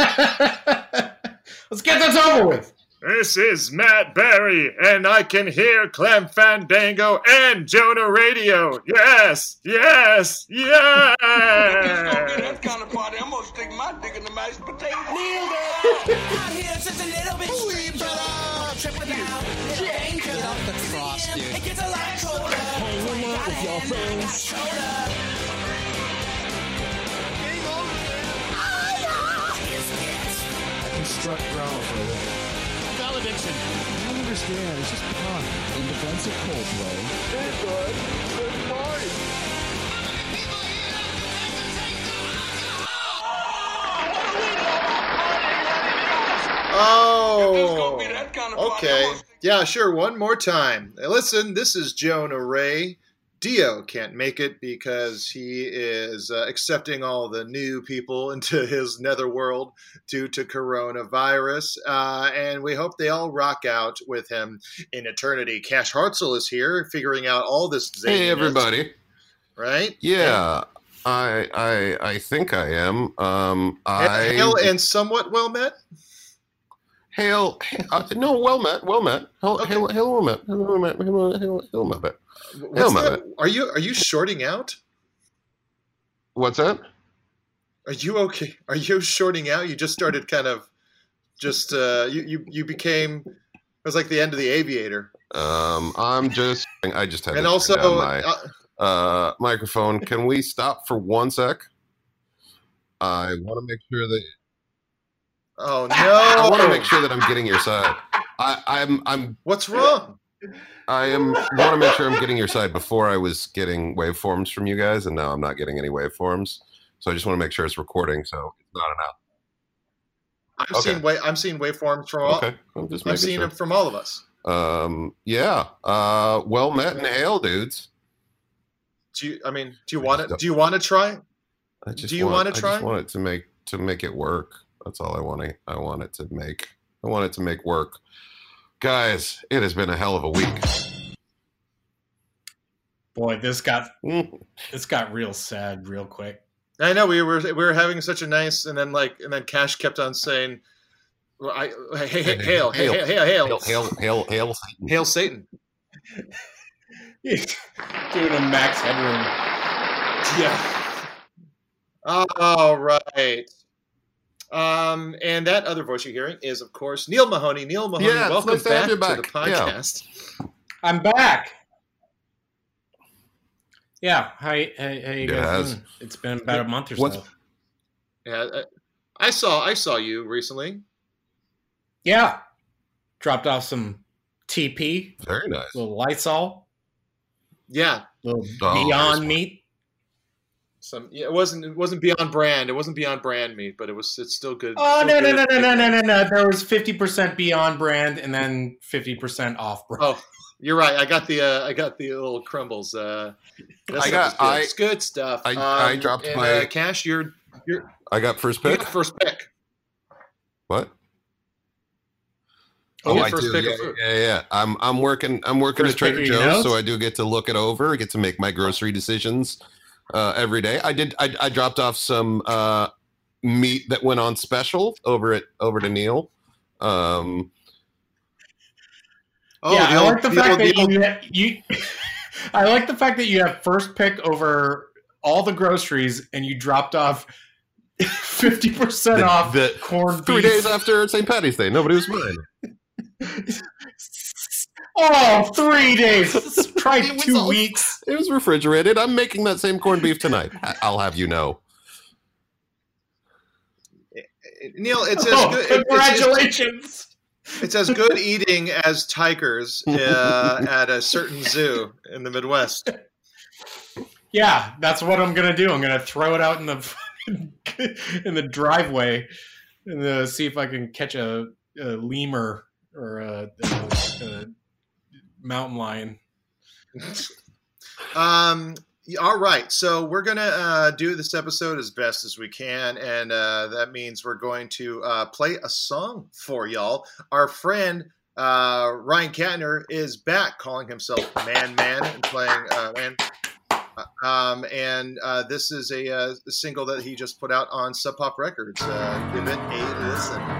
Let's get this over with. This is Matt Berry, and I can hear Clem Fandango and Jonah Radio. Yes, yes, yes. that kind of party. I'm gonna stick my dick in the mashed potato. Out here, just a little bit steeper. Trip without danger. Get off the cross, dude. It gets a lot colder. Hanging out with your friends. Construct ground for a living. Valediction. I don't understand. It's just fun. In defense of Coldplay. Oh, be that kind of party, okay. Yeah, sure. One more time. Listen, this is Jonah Ray. Dio can't make it because he is uh, accepting all the new people into his netherworld due to coronavirus. Uh, and we hope they all rock out with him in eternity. Cash Hartzell is here figuring out all this. Hey everybody. Right? Yeah. I I I think I am. Um I Hail and somewhat well met. hail, uh, no well met, well met. Hail, Okay. hail, hail, well met. Hail, well met. Hail, hail, hail, well met. What's my that? Are you are you shorting out? What's that? Are you okay? Are you shorting out? You just started kind of just uh you you, you became it was like the end of the aviator. Um I'm just I just had And to also my uh, uh microphone. Can we stop for one sec? I want to make sure that oh no! I want to make sure that I'm getting your side. I, I'm I'm What's wrong? I am want to make sure I'm getting your side. Before I was getting waveforms from you guys, and now I'm not getting any waveforms. So I just want to make sure it's recording, so it's not enough. I'm Okay. seeing wa- I'm seeing waveforms from all Okay, I'm just I'm seeing sure. them from all of us. Um, yeah. Uh, well met and hail, dudes. Do you I mean, do you want to don't- you want to try? I just Do you want, wanna I just want it to make to make it work. That's all I want to. I want it to make. I want it to make work. Guys, it has been a hell of a week. Boy, this got Mm, this got real sad real quick. I know we were we were having such a nice and then like and then Cash kept on saying well, I, hey, hey, hail, hail, hail, hail, hail, Hail, hail, hail, hail. Satan. hail Satan. Doing a max headroom. Yeah. All right. Um, and that other voice you're hearing is, of course, Neil Mahoney. Neil Mahoney, Yeah, welcome nice to back, to the back. Yeah. podcast. I'm back. Yeah, how, Hey. how you guys It's been about a month or What's- so. Yeah, uh, I saw I saw you recently. Yeah, dropped off some TP, Very nice. little Lysol, Yeah, little Oh, Beyond nice. Meat. Some. Yeah, it wasn't it wasn't beyond brand. It wasn't beyond brand meat, but it was it's still good. Oh still no no good. no no no no no no! There was fifty percent Beyond brand and then fifty percent off brand. Oh, you're right. I got the uh, I got the little crumbles. Uh, that I got- good. I- it's good stuff. I- I Um, dropped and, my- uh, cash. You're you're I got first pick. get the first pick. What? You Oh, I do. Yeah, yeah, yeah. I'm I'm working. I'm working First at Trader pick of your Joe's, so I do get to look it over. Get to make my grocery decisions uh, every day. I did. I, I dropped off some uh, meat that went on special over at over to Neil. Um, Oh, yeah, I like the, the fact that old- you, you I like the fact that you have first pick over all the groceries and you dropped off fifty percent off the- corn. three beef. days after St. Patty's Day, nobody was mine. Oh, three days. Try two all- weeks. It was refrigerated. I'm making that same corned beef tonight. I- I'll have you know. Neil, it's as Oh, good. it's- it's- congratulations. It's as good eating as tigers uh, at a certain zoo in the Midwest. Yeah, that's what I'm gonna do. I'm gonna throw it out in the in the driveway and uh, see if I can catch a, a lemur or a, a, a mountain lion. Um, all right, so we're gonna uh, do this episode as best as we can, and uh, that means we're going to uh, play a song for y'all. Our friend uh, Ryan Kattner is back, calling himself Man Man and playing uh, Man. Um, and uh, this is a, uh, a single that he just put out on Sub Pop Records. Uh, give it a listen.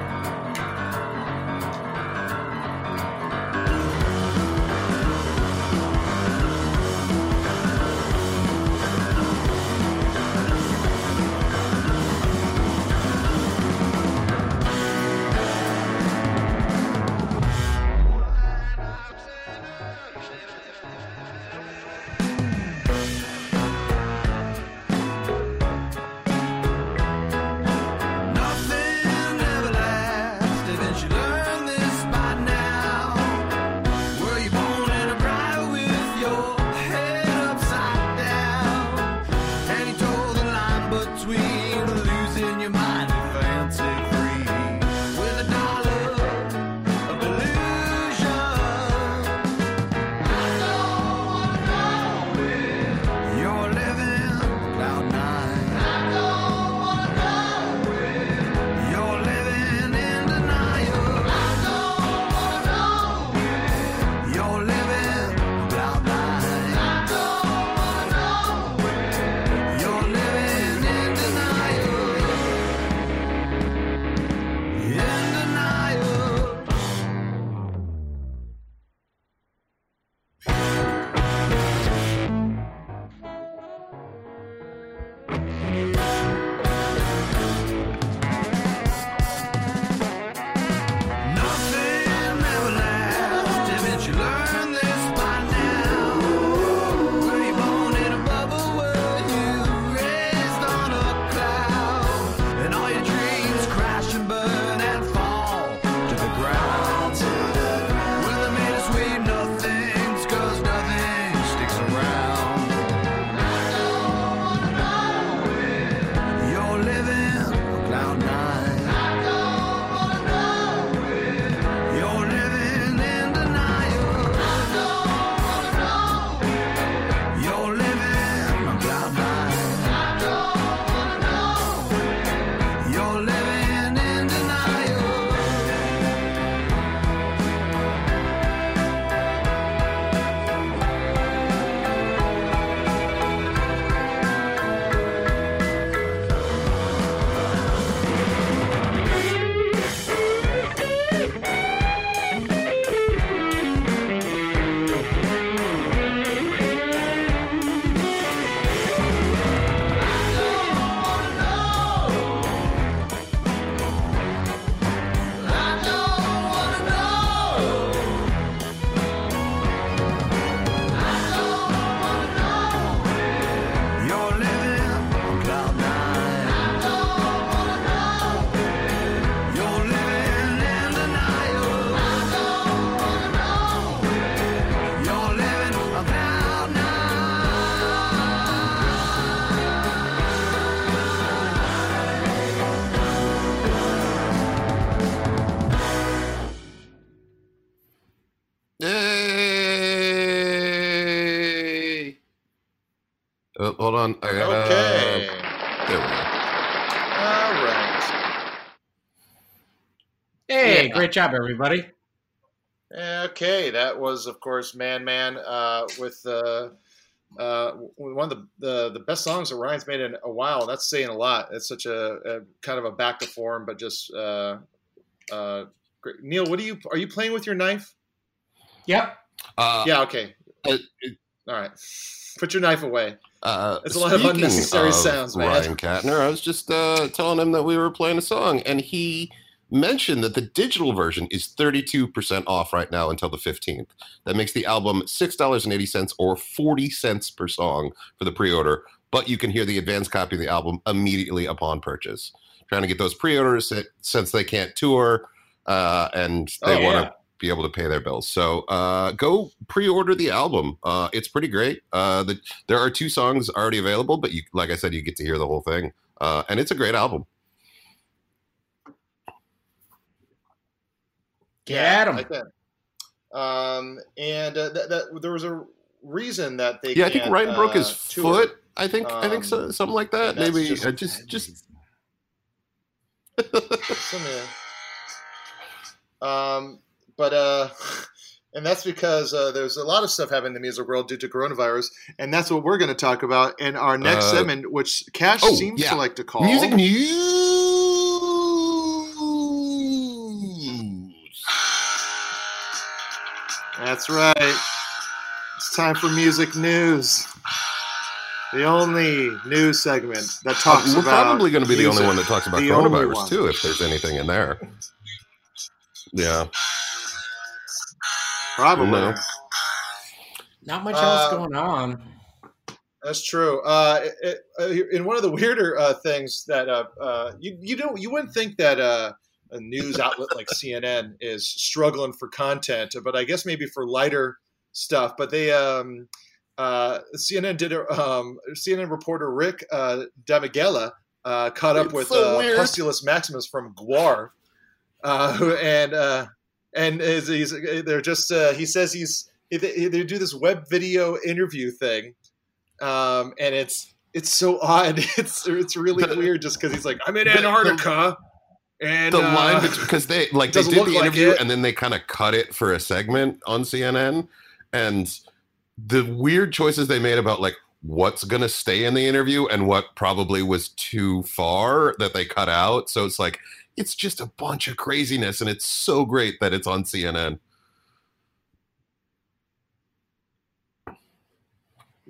Great job, everybody. Okay, that was, of course, Man Man uh, with uh, uh, one of the, the the best songs that Ryan's made in a while. That's saying a lot. It's such a, a kind of a back to form, but just uh, uh, great. Neil, what are you are you playing with your knife? Yep. Uh, yeah. Okay. uh, All right. Put your knife away. Uh, There's a lot of unnecessary of sounds, man. Ryan Kattner, I was just uh, telling him that we were playing a song, and he mentioned that the digital version is 32% off right now until the 15th. That makes the album $6.80 or 40 cents per song for the pre order, but you can hear the advanced copy of the album immediately upon purchase. Trying to get those pre orders since they can't tour uh, and they Oh, want yeah. to be able to pay their bills. So uh, go pre-order the album. Uh, it's pretty great. Uh, the, there are two songs already available, but you, like I said, you get to hear the whole thing, uh, and it's a great album. Get. Like that. Um, and uh, that, that there was a reason that they Yeah, I think Ryan broke uh, his tour. foot. I think I think so, Um, something like that. Maybe just- uh, just just Some, um, but uh, And that's because uh, there's a lot of stuff happening in the music world due to coronavirus, and that's what we're going to talk about in our next Uh, segment, which Cash oh, seems yeah. to like to call Music news. That's right. It's time for music news. The only news segment that talks We're about probably going to be the only one that talks about The coronavirus too, if there's anything in there. Yeah. Probably. No. Not much Uh, else going on. That's true. Uh, it, it, in one of the weirder uh, things that uh, uh, you you don't you wouldn't think that uh, a news outlet like CNN is struggling for content, but I guess maybe for lighter stuff. But they um, uh, CNN did a um, CNN reporter Rick uh, Damigella uh, caught up It's with so uh. Pustulus Maximus from GWAR, uh, who- and uh, and is, he's they're just uh, he says he's they, they do this web video interview thing um, and it's it's so odd. It's it's really weird just because he's like, I'm in Antarctica, and The uh, line because they like they did the interview it. and then they kind of cut it for a segment on CNN, and the weird choices they made about like what's going to stay in the interview and what probably was too far that they cut out. So it's like it's just a bunch of craziness, and it's so great that it's on CNN.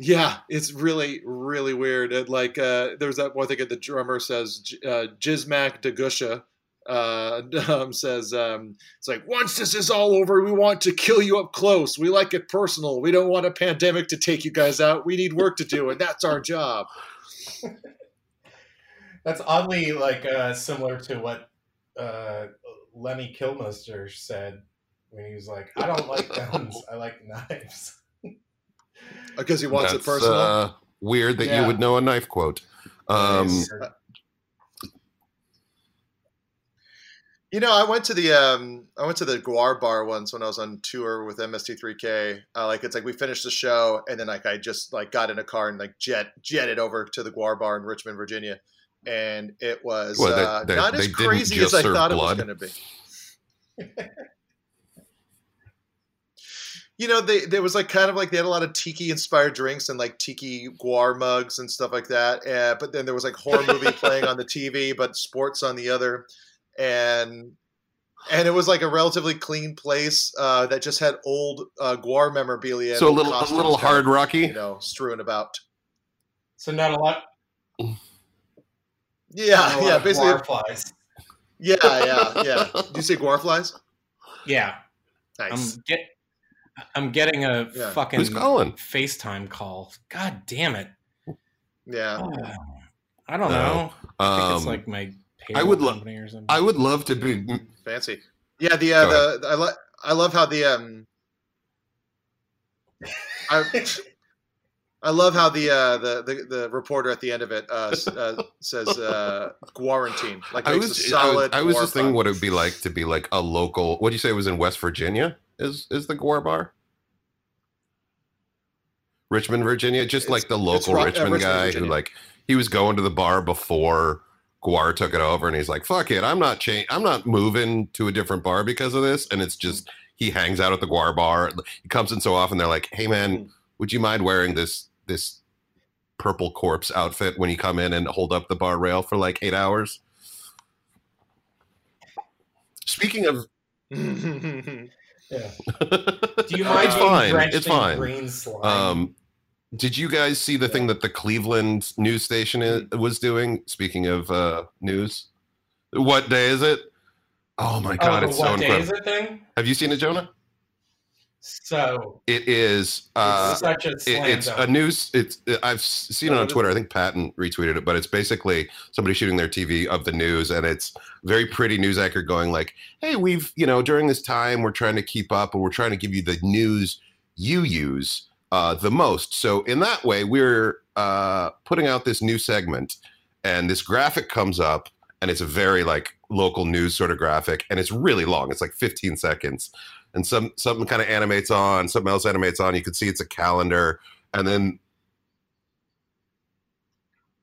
yeah, it's really really weird. Like uh, there's that one thing that the drummer says, uh, Jizmak Da Gusha. Uh, um, says um, it's like once this is all over, we want to kill you up close. We like it personal. We don't want a pandemic to take you guys out. We need work to do, and that's our job. That's oddly like uh, similar to what uh, Lemmy Kilmister said when he was like, "I don't like guns. I like knives." Because he wants it personal. Uh, weird that Yeah. you would know a knife quote. Um, You know, I went to the um, I went to the GWAR bar once when I was on tour with MST3K. Uh, like it's like we finished the show and then like I just like got in a car and like jet jetted over to the GWAR bar in Richmond, Virginia, and it was Well, they- uh, they- not they as crazy as I thought blood. it was going to be. you know, they there was like kind of like they had a lot of tiki inspired drinks and like tiki GWAR mugs and stuff like that. Uh, but then there was like horror movie playing on the TV, but sports on the other, and and it was like a relatively clean place uh, that just had old uh, GWAR memorabilia. so a little a costumes little kind of, hard rocky. you know, strewn about. So not a lot. Yeah, not a lot yeah, of basically, flies. yeah, yeah, yeah. Did you say GWAR flies? Yeah, Nice. I'm get. I'm getting a Yeah. fucking Who's calling? FaceTime call. God damn it! yeah. Oh, I don't No. know. I think it's Um, like my I would payroll lo- company or something. I would love to be. Fancy. Yeah, the uh, Go the I like I love how the um I I love how the uh the, the the reporter at the end of it uh, uh says uh quarantine like I makes was, a I was, solid I was war just thinking what it would be like to be like a local. What do you say it was in West Virginia? Is is the GWAR Bar? Richmond, Virginia, just It's- like the local Ro- uh, Richmond, Richmond, guy Virginia. who like he was going to the bar before GWAR took it over, and he's like, "Fuck it, I'm not change, I'm not moving to a different bar because of this." And it's just he hangs out at the GWAR bar. He comes in so often. They're like, "Hey man, would you mind wearing this this purple corpse outfit when you come in and hold up the bar rail for like eight hours?" Speaking of, yeah. Do you mind it's fine. It's fine. Green slime? Um, did you guys see the thing that the Cleveland news station i- was doing? Speaking of uh, news, what day is it? Oh my oh, god, the it's what so day incredible! is it thing? Have you seen it, Jonah? So It is. Uh, it's such a it- it's dunk. a news. It's I've s- seen it Oh, on. Twitter. I think Patton retweeted it, but it's basically somebody shooting their TV of the news, and it's very pretty news anchor going like, "Hey, we've you know during this time we're trying to keep up, and we're trying to give you the news you use uh, the most. So in that way, we're uh, putting out this new segment, and this graphic comes up, and it's a very like local news sort of graphic, and it's really long. It's like 15 seconds." And some something kind of animates on, something else animates on. You can see it's a calendar, and then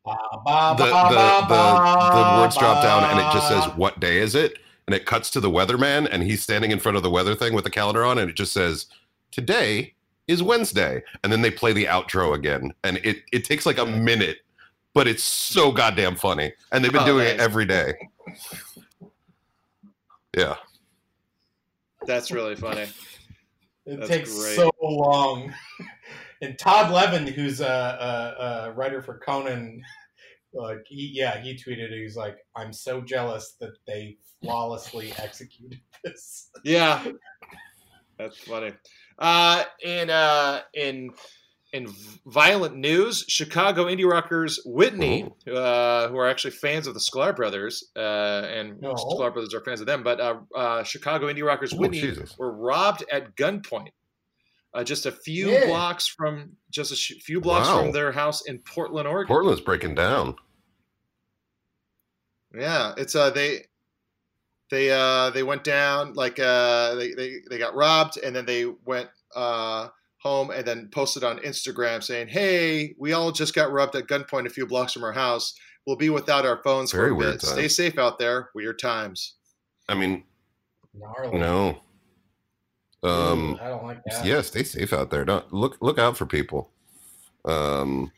Ba, ba, the ba, the, ba, the, the words drop down and it just says what day is it and it cuts to the weatherman, and he's standing in front of the weather thing with the calendar on, and it just says, "Today is Wednesday," and then they play the outro again, and it it takes like a minute, but it's so goddamn funny, and they've been Oh, doing it every day. Yeah, That's really funny. It That's takes great. so long. and Todd Levin, who's a, a, a writer for Conan, like he, yeah, he tweeted. He was like, "I'm so jealous that they flawlessly executed this." Yeah, that's funny. Uh, in uh, in in violent news, Chicago indie rockers Whitney, uh, who are actually fans of the Sklar Brothers, uh, and No. Sklar Brothers are fans of them, but uh, uh, Chicago indie rockers Oh, Whitney Jesus. were robbed at gunpoint. Uh, just a few Yeah. blocks from just a sh- few blocks Wow. from their house in Portland, Oregon. Portland's breaking down. Yeah, it's uh they they uh they went down like uh they they, they got robbed and then they went uh home and then posted on Instagram saying, "Hey, we all just got robbed at gunpoint a few blocks from our house. We'll be without our phones Very for a bit. times. Stay safe out there. Weird times." I mean, Gnarly. no. Um, Ooh, I don't like that. yeah, stay safe out there. Don't look look out for people. Um,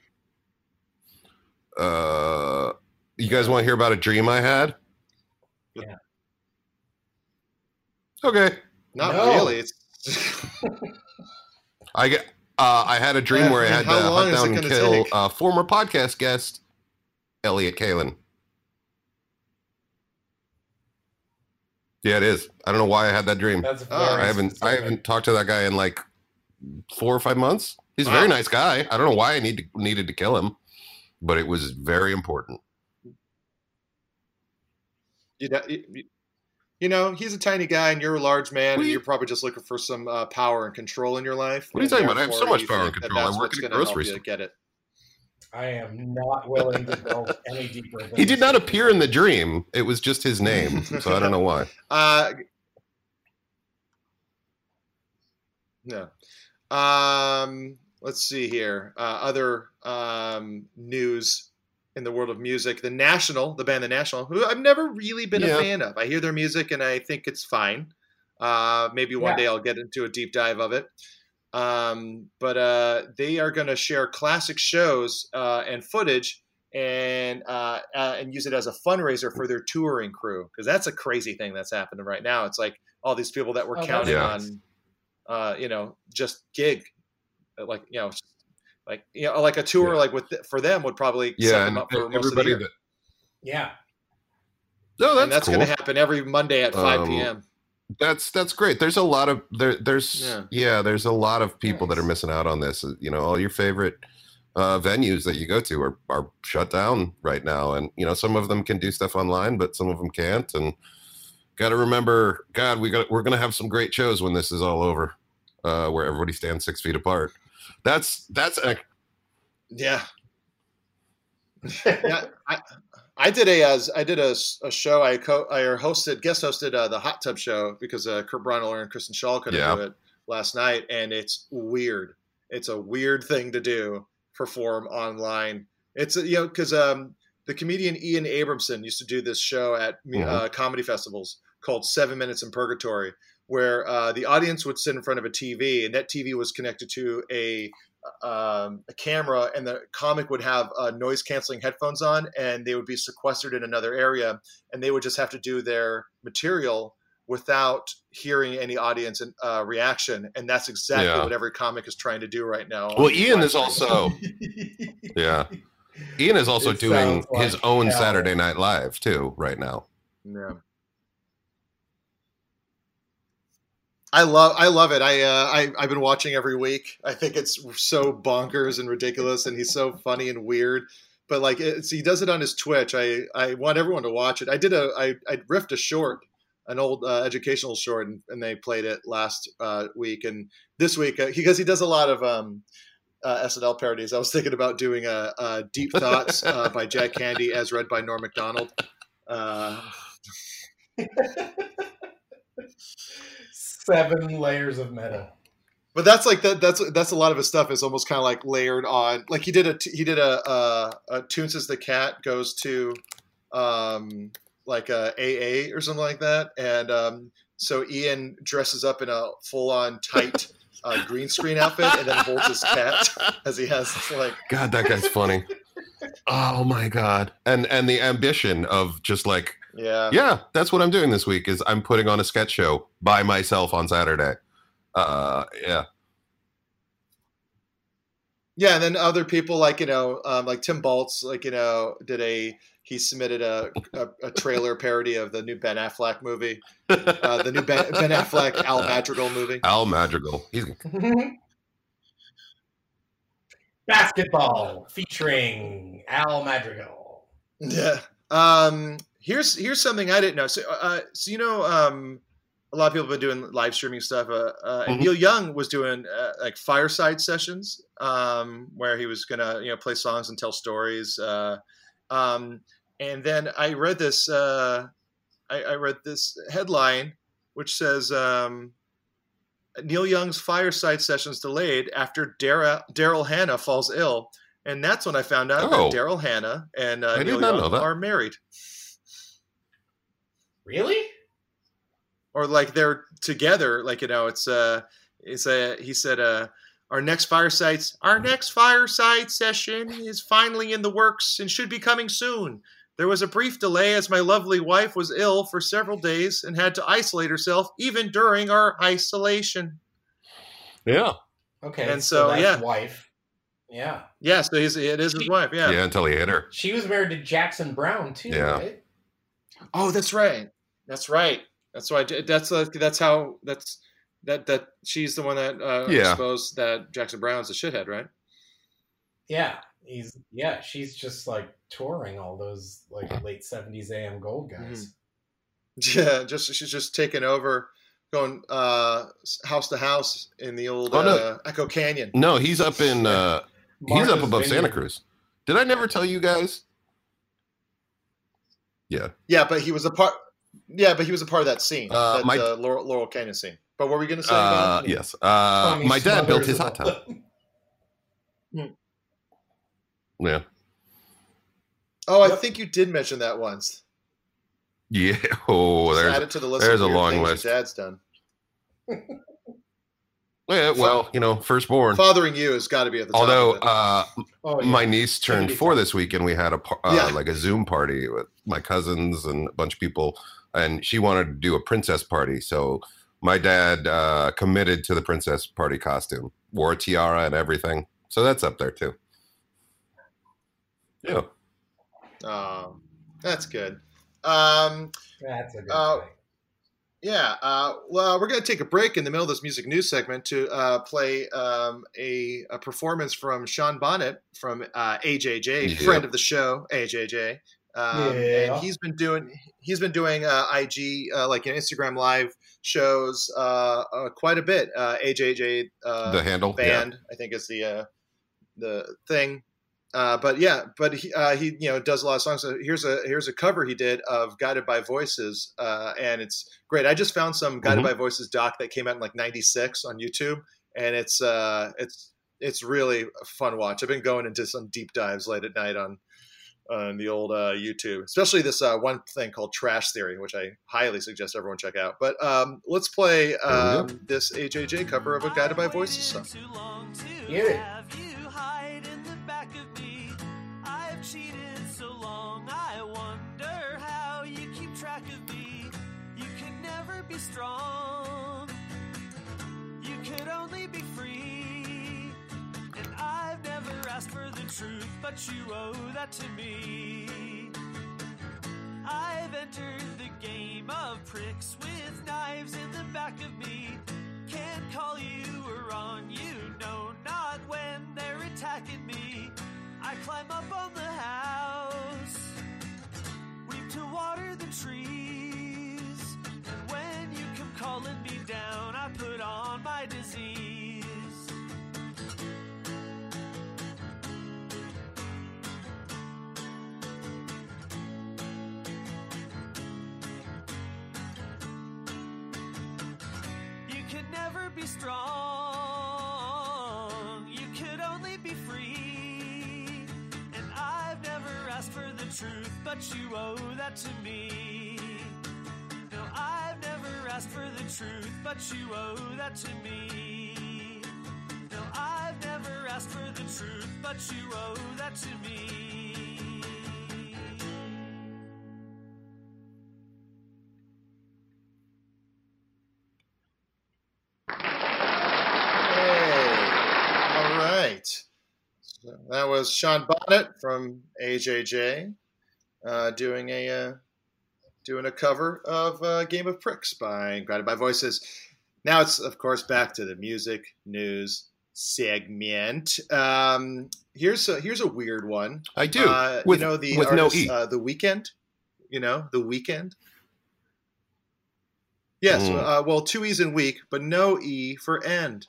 uh, you guys want to hear about a dream I had? Yeah. Okay. Not No. really. It's I get. Uh, I had a dream Yeah, where I had to hunt down and kill take? uh, former podcast guest Elliott Kalan. Yeah, it is. I don't know why I had that dream. That's Oh, I haven't. I haven't talked to that guy in like four or five months. He's a very nice guy. I don't know why I need to, needed to kill him, but it was very important. you know, you, you know, he's a tiny guy and you're a large man What and you- you're probably just looking for some uh, power and control in your life. What are you talking about? I have so much power and control. I that's work what's at a gonna help grocery you store. Get it. I am not willing to go any deeper. Than He did not appear in the dream. It was just his name, so I don't know why. Uh, no. Um, let's see here. Uh, other um, news in the world of music. The National, the band The National, who I've never really been Yeah. a fan of. I hear their music and I think it's fine. Uh, maybe one Yeah. day I'll get into a deep dive of it. Um, but uh, they are going to share classic shows uh, and footage and uh, uh, and use it as a fundraiser for their touring crew because that's a crazy thing that's happening right now. It's like all these people that were Oh, counting nice. on, uh, you know, just gig, like you know, like you know, like a tour Yeah. like with for them would probably set Yeah, them and up for most of the everybody that. Yeah. No, that's, and that's cool. going to happen every Monday at five Um, p.m. That's that's great. There's a lot of there. There's Yeah. yeah. There's a lot of people that are missing out on this. You know, all your favorite uh, venues that you go to are are shut down right now, and you know some of them can do stuff online, but some of them can't. And got to remember, God, we got we're gonna have some great shows when this is all over, uh, where everybody stands six feet apart. That's that's a, Yeah. yeah, I, I did a uh, I did a, a show. I co I hosted guest hosted uh, the hot tub show because uh, Kurt Braunohler and Kristen Schaal couldn't Yeah. do it last night, and it's weird. It's a weird thing to do perform online. It's uh, you know because um, the comedian Ian Abramson used to do this show at mu- Mhm. uh, comedy festivals called Seven Minutes in Purgatory, where uh, the audience would sit in front of a TV, and that TV was connected to a um, a camera, and the comic would have uh, noise canceling headphones on, and they would be sequestered in another area, and they would just have to do their material without hearing any audience and, uh, reaction, and that's exactly Yeah. what every comic is trying to do right now. well. Ian is also yeah. Ian is also It doing sounds like his own hell. Saturday Night Live too right now. Yeah. I love I love it. I uh, I I've been watching every week. I think it's so bonkers and ridiculous, and he's so funny and weird. But like it's, he does it on his Twitch. I I want everyone to watch it. I did a I I riffed a short, an old uh, educational short, and, and they played it last uh, week. And this week uh, because he does a lot of um, uh, SNL parodies. I was thinking about doing a, a Deep Thoughts uh, by Jack Handey as read by Norm Macdonald. Seven layers of meta. But that's like that. That's that's a lot of his stuff is almost kind of like layered on. Like he did a he did a, a, a Toons as the cat goes to, um, like a AA or something like that, and um, so Ian dresses up in a full on tight uh, green screen outfit and then holds his cat as he has like God, that guy's funny. oh my god. And and the ambition of just like, yeah yeah, that's what I'm doing this week is I'm putting on a sketch show by myself on Saturday. Uh yeah. Yeah, and then other people like you know, um, like Tim Baltz, like you know, did a he submitted a, a, a trailer parody of the new Ben Affleck movie, uh, the new Ben, ben Affleck Al Madrigal movie. Al Madrigal. He's Basketball featuring Al Madrigal. Yeah. Um, here's here's something I didn't know. So, uh, so you know, um, a lot of people have been doing live streaming stuff. Uh, uh, and Mhm. Neil Young was doing uh, like fireside sessions, um, where he was gonna you know play songs and tell stories. Uh, um, and then I read this. Uh, I, I read this headline, which says um, Neil Young's fireside sessions delayed after Daryl Hannah falls ill. And that's when I found out Oh. that Daryl Hannah and uh, Neil Young are married. Really? or like they're together like you know it's uh it's a he said uh our next fireside our next fireside session is finally in the works and should be coming soon there was a brief delay as my lovely wife was ill for several days and had to isolate herself even during our isolation Yeah. Okay. And so, that's yeah. wife. Yeah. yeah so he's, it is his wife yeah. yeah. until he hit her. She was married to Jackson Browne too, Yeah. right? oh that's right that's right that's why that's uh, that's how that's that that she's the one that uh Yeah. exposed that Jackson Browne's a shithead right Yeah. He's yeah, she's just like touring all those like late seventies AM gold guys. Yeah, just she's just taking over, going uh, house to house in the old Oh, no. uh, Echo Canyon. No, he's up in uh he's up Martha's above Santa Cruz. Did I never tell you guys? Yeah. Yeah, but he was a part. Yeah, but he was a part of that scene, Uh, that my- uh, Laurel, Laurel Canyon scene. But what were we going to say? Uh about yes. Uh my dad built his hot tub. Yeah. Oh, I Yep. think you did mention that once. Yeah. Oh, Just there's add it to the list. there's of a long things list. Your dad's done. yeah, well, you know, firstborn. Fathering you has got to be at the top. Although uh Oh, yeah. my niece turned four this week and we had a uh, Yeah. like a zoom party with my cousins and a bunch of people and she wanted to do a princess party so my dad uh committed to the princess party costume wore a tiara and everything so that's up there too yeah Um, that's good. Um, That's a good Uh, thing. Yeah, uh, well, we're going to take a break in the middle of this music news segment to uh, play um, a, a performance from Sean Bonnette from uh, AJJ, Yeah. friend of the show, AJJ. Um, Yeah. And he's been doing he's been doing uh, IG uh, like an Instagram live shows uh, uh, quite a bit. Uh, AJJ uh, the handle band, I think is the uh, the thing. Uh, but yeah, but he uh, he you know does a lot of songs. So here's a here's a cover he did of "Guided by Voices," uh, and it's great. I just found some "Guided Mhm. by Voices" doc that came out in like '96 on YouTube, and it's uh, it's it's really a fun watch. I've been going into some deep dives late at night on on the old uh, YouTube, especially this uh, one thing called Trash Theory, which I highly suggest everyone check out. But um, let's play we um, this AJJ cover of a "Guided by Voices" song. Get it. Have you hide in the asked for the truth, but you owe that to me. I've entered the game of pricks with knives in the back of me. Can't call you or on you, no, not when they're attacking me. I climb up on the house, weep to water the trees. And when you come calling me down, I put on my disease. never be strong. You could only be free. And I've never asked for the truth, but you owe that to me. No, I've never asked for the truth, but you owe that to me. No, I've never asked for the truth, but you owe that to me. That was Sean Bonnette from AJJ uh, doing a uh, doing a cover of uh, "Game of Pricks" by by Voices. Now it's of course back to the music news segment. Um, here's a here's a weird one. I do. Uh, with you know the with no E. uh, the Weeknd. You know the Weeknd. Yes, Mm. uh, well, two e's in week, but no e for end.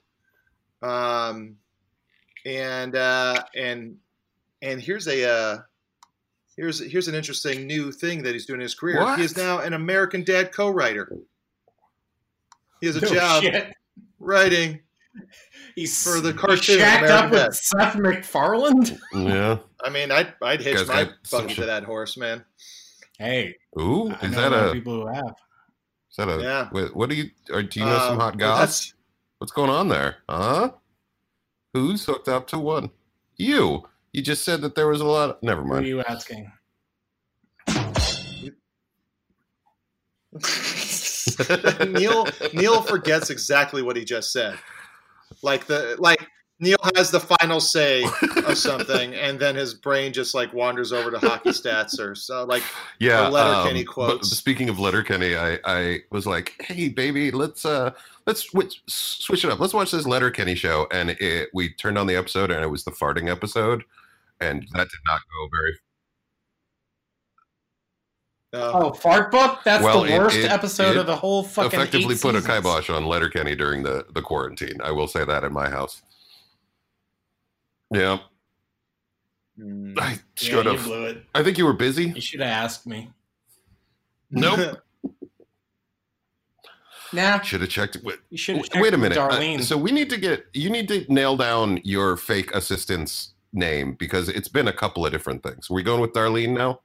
Um, and uh, and and here's a uh, here's here's an interesting new thing that he's doing in his career. What? He is now an American Dad co-writer. He has a No job shit. writing. He's For the he cartoon, shacked American up with Seth MacFarlane. yeah. I mean, I'd I'd hitch my got buggy to that horse, man. Hey, Ooh, I is know that a lot a of people who have. is that a Yeah. what, what do you or do you know some Um, hot guys? What's going on there? Huh? Who's hooked up to one? You. You just said that there was a lot. Of, Never mind. Who are mind. you asking? Neil Neil forgets exactly what he just said. Like the like Neil has the final say of something, and then his brain just like wanders over to hockey stats or so. Like yeah. the Letterkenny but quotes. speaking of Letterkenny, I I was like, hey baby, let's uh let's switch switch it up. Let's watch this Letterkenny show, and it, we turned on the episode, and it was the farting episode, and that did not go very uh, Oh, Fart Book? That's Well, the worst it- episode it of the whole fucking effectively eight put a kibosh on Letterkenny during the the quarantine. I will say that in my house. Yeah, mm. I Yeah, should you have. I think you were busy. You should have asked me. Nope. Nah, Should have checked. Wait, you should wait a minute. Uh, Darlene. so we need to get. You need to nail down your fake assistant's name because it's been a couple of different things. Are we going with Darlene now?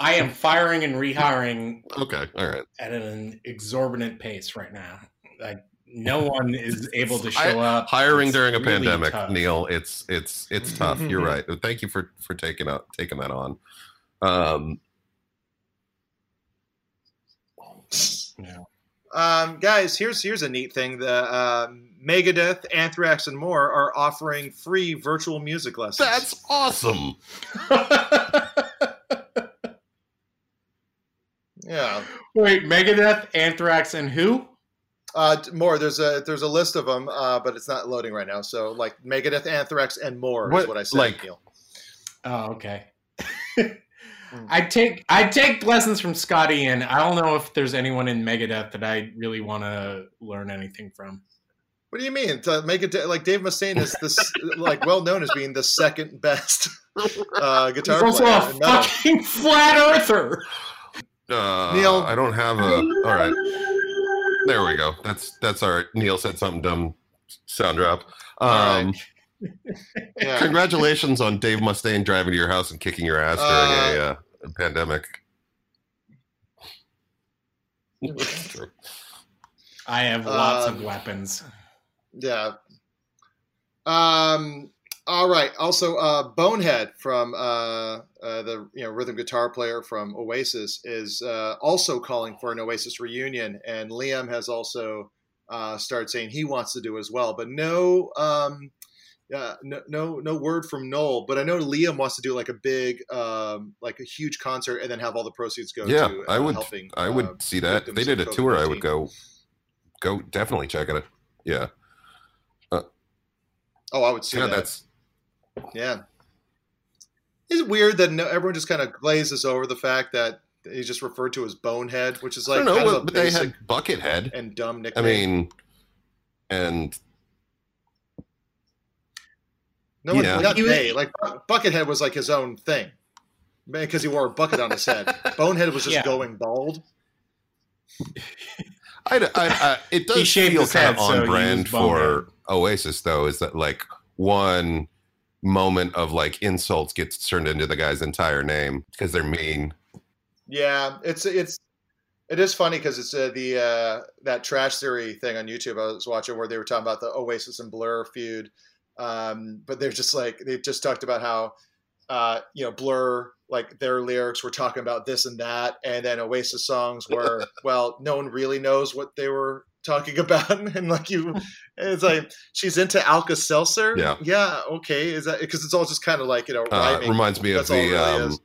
I am firing and rehiring Okay. All right. at an exorbitant pace right now. Like no one is able to show up. Hiring It's during a really pandemic, tough. Neil. It's it's it's tough. You're right. Thank you for for taking out taking that on. Um, Yeah. Um, guys, here's here's a neat thing: the um, Megadeth, Anthrax, and more are offering free virtual music lessons. that's awesome. yeah. Wait, Megadeth, Anthrax, and who? Uh, more. There's a there's a list of them, uh, but it's not loading right now. So like Megadeth, Anthrax, and more What- is what I said. like- Neil. Oh, okay. I take I take lessons from Scotty, and I don't know if there's anyone in Megadeth that I really want to learn anything from. What do you mean? To make it like Dave Mustaine is this like well known as being the second best uh, He's guitar also player a in metal. fucking flat earther. Uh, Neil. I don't have a. All right. There we go. That's that's our Neil said something dumb sound drop. All right. Um, Yeah. Congratulations on Dave Mustaine driving to your house and kicking your ass during a, uh, a pandemic. I have lots Um, of weapons. Yeah. Um. All right. Also, uh, Bonehead from uh, uh, the you know rhythm guitar player from Oasis is uh, also calling for an Oasis reunion, and Liam has also uh, started saying he wants to do as well, but no. Um, no, no, no word from Noel. But I know Liam wants to do like a big, um, like a huge concert, and then have all the proceeds go Yeah, to uh, I would. helping. I would see that. If they did a tour, I would go. Go definitely check it. Yeah. Oh, I would see Yeah, that. that's Yeah. It's weird that no, everyone just kind of glazes over the fact that he's just referred to as Bonehead, which is I like don't know, kind of but, a but they basic had Buckethead. and dumb I mean, and no one, yeah. not He was- they. Like Bu- Buckethead was like his own thing because he wore a bucket on his head. Bonehead was just Yeah. going bald. I, I, I it He does shaved feel his kind of head, so on he brand for Oasis, though. Is that like one moment of like insults gets turned into the guy's entire name because they're mean. Yeah, it's it's it is funny because it's uh, the uh, that trash theory thing on YouTube I was watching where they were talking about the Oasis and Blur feud, um, but they're just like they just talked about how uh, you know Blur like their lyrics were talking about this and that, and then Oasis songs were well, no one really knows what they were talking about, and like you, it's like she's into Alka Seltzer. Yeah. yeah, okay, is that because it's all just kind of like you know Uh, reminds me of That's all it the really um,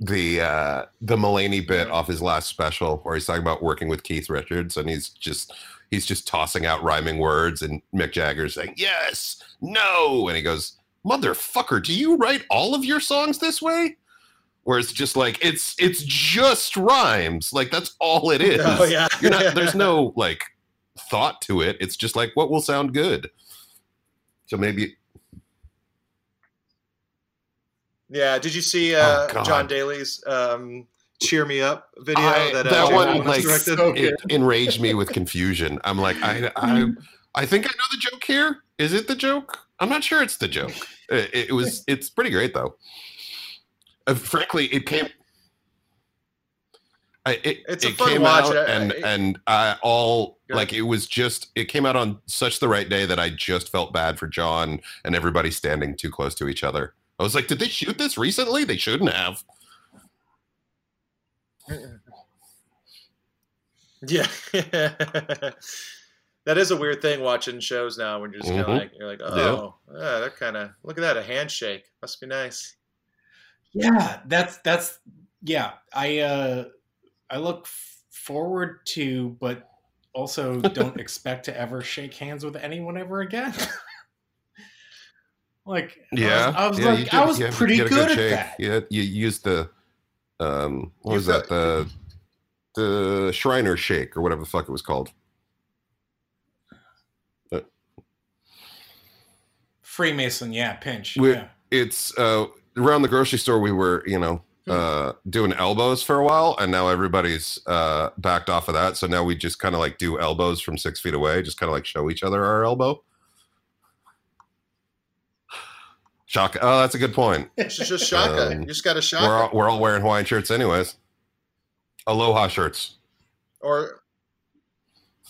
the uh, the Mulaney bit Yeah. off his last special where he's talking about working with Keith Richards and he's just he's just tossing out rhyming words and Mick Jagger's saying yes, no, and he goes, "Motherfucker, do you write all of your songs this way?" Where it's just like it's it's just rhymes, like that's all it is. Oh yeah, You're not. There's no like thought to it. It's just like what will sound good. So maybe Yeah, did you see Oh, uh, God. John Daly's um, "Cheer Me Up" video I- that, uh, that one like so it enraged me with confusion. I'm like, I, I, I think I know the joke here. Is it the joke? I'm not sure it's the joke. It, it was. It's pretty great though. Uh, frankly, it came. I, it, It's a it fun came watch. out and and I all Go like it was just it came out on such the right day that I just felt bad for John and everybody standing too close to each other. I was like, did they shoot this recently? They shouldn't have. Yeah, that is a weird thing watching shows now when you're just kind Mhm. of like you're like, oh, yeah, that kind of look at that a handshake must be nice. Yeah, that's that's yeah. I uh I look forward to, but also don't expect to ever shake hands with anyone ever again. like Yeah, I was, I was yeah, like did- I was pretty a good, at shake. that. Yeah, you used the um, what was that the the Shriner shake or whatever the fuck it was called. Freemason, yeah, pinch. We- yeah. It's uh, around the grocery store. We were, you know. Uh, doing elbows for a while, and now everybody's uh, backed off of that. So now we just kind of like do elbows from six feet away, just kind of like show each other our elbow. Shock. Oh, that's a good point. It's just, just shaka. Um, you just got a We're all, we're all wearing Hawaiian shirts, anyways. Aloha shirts. or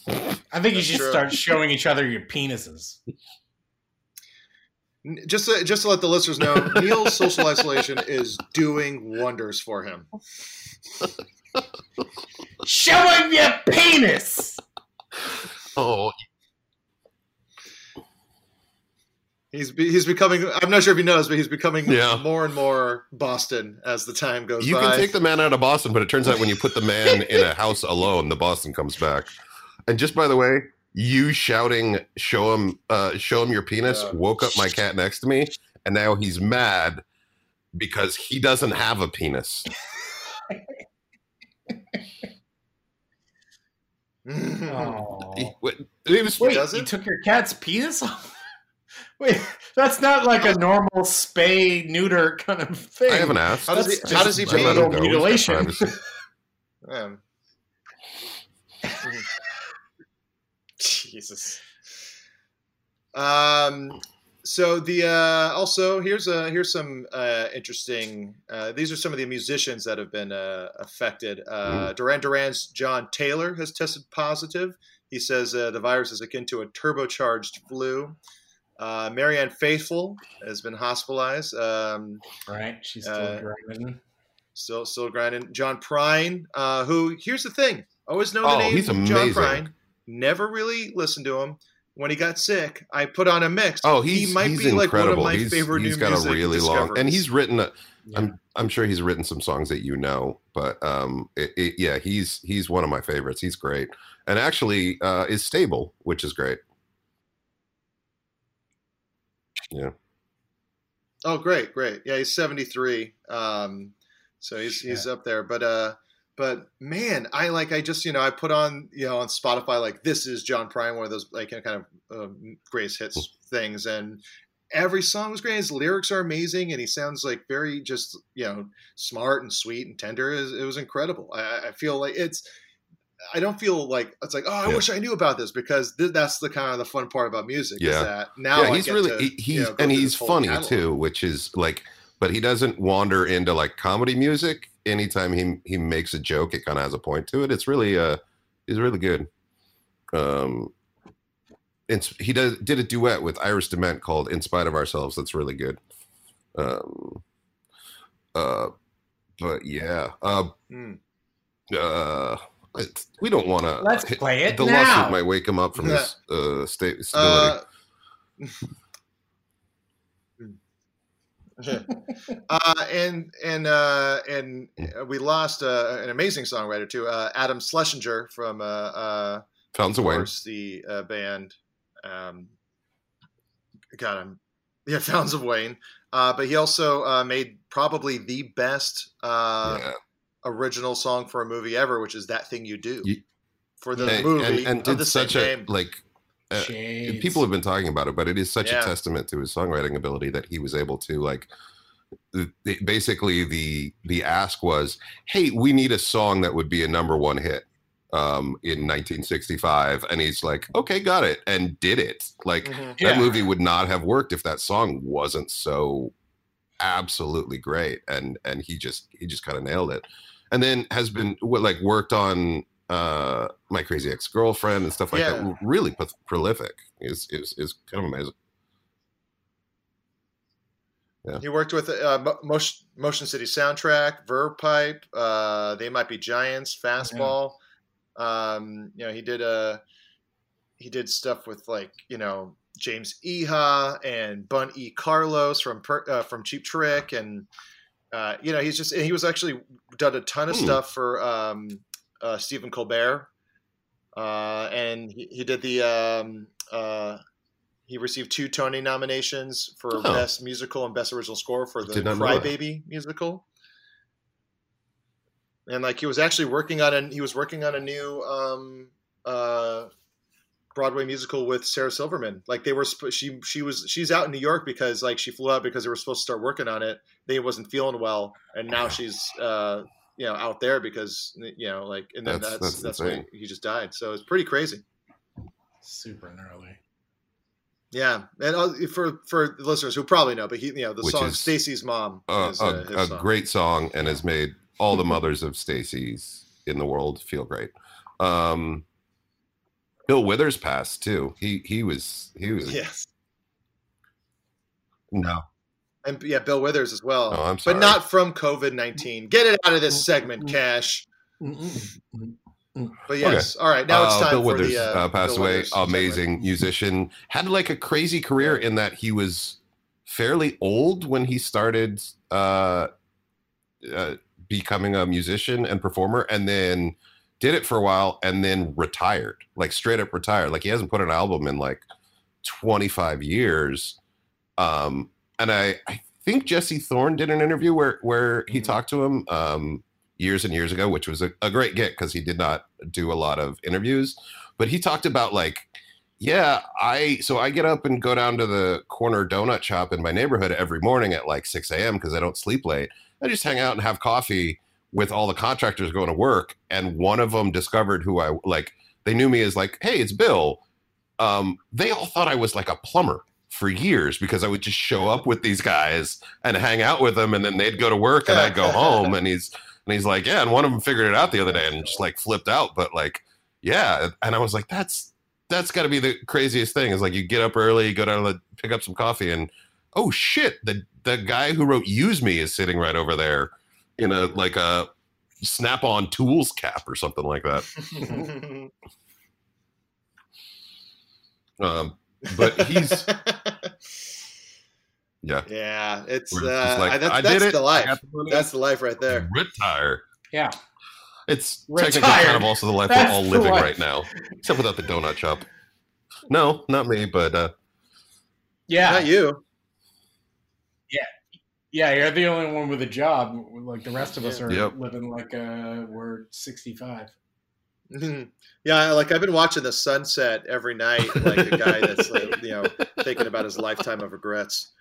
I think you should true. start showing each other your penises. N- just to, just to let the listeners know, Neil's social isolation is doing wonders for him. Show him your penis. Oh, He's he's becoming. I'm not sure if you noticed, but he's becoming Yeah. more and more Boston as the time goes by. you by. can take the man out of Boston, but it turns out when you put the man in a house alone, the Boston comes back. And just by the way, you shouting "Show him, uh, show him your penis" Yeah. woke up my cat next to me, and now he's mad because he doesn't have a penis. Oh. He, what- it was Wait, does you it? took your cat's penis off? Wait, that's not like a normal spay neuter kind of thing. I haven't asked. How does he? That's How does he just I let pee? him go. He's got Mutilation. Um, Jesus. Um. So the uh, also here's a here's some uh, interesting. Uh, these are some of the musicians that have been uh, affected. Uh, Duran Duran's John Taylor has tested positive. He says uh, the virus is akin to a turbocharged flu. Uh, Marianne Faithfull has been hospitalized. Um, Right? She's still Uh, grinding. Still, still grinding. John Prine, uh, who here's the thing, always know the Oh, name he's John amazing. Prine. Never really listened to him. When he got sick, I put on a mix. Oh, he's he might he's be like one of my he's favorite he's new got music a really long, and he's written. A, Yeah. I'm I'm sure he's written some songs that you know, but um, it, it, yeah, he's he's one of my favorites. He's great, and actually uh, is stable, which is great. Yeah, Oh, great, great. Yeah, he's 73. Um, so he's he's up there. But uh, but man, I like I just you know I put on you know on Spotify like this is John Prine, one of those like you know, kind of um, greatest hits things, and every song was great. His lyrics are amazing, and he sounds like very just you know smart and sweet and tender. It was, it was incredible. I, I feel like it's. I don't feel like it's like oh I Yeah. wish I knew about this because th- that's the kind of the fun part about music is Yeah. that now yeah, he's really to, he, he's you know, and he's funny catalog. too, which is like, but he doesn't wander into like comedy music. anytime he he makes a joke, it kind of has a point to it. It's really uh, he's really good. Um, it's he does did a duet with Iris DeMent called "In Spite of Ourselves." That's really good. Um, uh, but yeah, uh, Hmm. uh, we don't want to. Let's play it The now. lawsuit might wake him up from his uh, state stability. Uh, uh, and and uh, and uh, we lost uh, an amazing songwriter too, uh, Adam Schlesinger from uh, uh, Fountains of Wayne. the uh, band. Um, got him, yeah, Fountains of Wayne. Uh, but he also uh, made probably the best uh, Yeah. original song for a movie ever, which is "That Thing You Do" Ye- for the and, movie and, and did such a name. like uh, people have been talking about it but it is such Yeah. a testament to his songwriting ability that he was able to like the, the- basically the the ask was hey we need a song that would be a number one hit um in 1965 and he's like okay got it and did it like Mhm. that Yeah. movie would not have worked if that song wasn't so absolutely great and and he just he just kind of nailed it and then has been what like worked on uh my crazy ex-girlfriend and stuff like Yeah. that really p- prolific is is is kind of amazing He worked with uh, Mo- Motion, Motion City Soundtrack, Verve Pipe, uh, They Might Be Giants, Fastball. Um, you know, he did uh, he did stuff with like you know James Iha and Bun E. Carlos from uh, from Cheap Trick, and uh, you know he's just he was actually done a ton of Hmm. stuff for um, uh, Stephen Colbert, uh, and he, he did the um, uh, he received two Tony nominations for Oh. Best Musical and Best Original Score for the Did not know that. Crybaby musical. And like he was actually working on a he was working on a new um, uh, Broadway musical with Sarah Silverman. Like they were sp- she she was she's out in New York because like she flew out because they were supposed to start working on it. They wasn't feeling well, and now she's uh, you know out there because you know like and then That's- that's that's that's, why insane. he just died. So it's pretty crazy. Super gnarly. Yeah, and uh, for for the listeners who probably know, but he, you know, the Which song "Stacy's Mom" uh, is a, uh, his a song. great song and has made all the mothers of Stacy's in the world feel great um Bill Withers passed too. He he was he was Yes, no and yeah, Bill Withers as well. Oh, I'm sorry. but not from COVID nineteen. Get it out of this segment, Cash. But yes, all right. Now it's Uh, time Bill for Withers the uh, uh, passed Bill away. Withers segment. Amazing musician. Had like a crazy career in that he was fairly old when he started uh, uh, becoming a musician and performer, and then did it for a while, and then retired. Like straight up retired. Like he hasn't put an album in like 25 years. Um, and I, I think Jesse Thorn did an interview where where he Mhm. talked to him um, years and years ago, which was a, a great get because he did not do a lot of interviews. But he talked about like, yeah, I so I get up and go down to the corner donut shop in my neighborhood every morning at like 6 a.m. because I don't sleep late. I just hang out and have coffee with all the contractors going to work. And one of them discovered who I like. They knew me as like, hey, it's Bill. Um, they all thought I was like a plumber for years because I would just show up with these guys and hang out with them, and then they'd go to work and I'd go home. And he's and he's like, yeah, and one of them figured it out the other day and just like flipped out. But like, yeah, and I was like, that's that's got to be the craziest thing. Is like you get up early, go down to pick up some coffee, and oh shit, the the guy who wrote "Use Me" is sitting right over there in a like a snap-on tools cap or something like that. Um, but he's yeah. yeah, it's uh, like, I- that's, I that's did it. the I life. got the. That's the life right there. retire. Yeah. It's Retired. technically kind of also the life That's we're all living life. right now, except without the donut shop. No, not me, but uh, Yeah. Not you. Yeah, yeah, you're the only one with a job. Like the rest of us are Yep. living like uh, we're 65. Yeah, like I've been watching the sunset every night, like a guy that's like, you know thinking about his lifetime of regrets.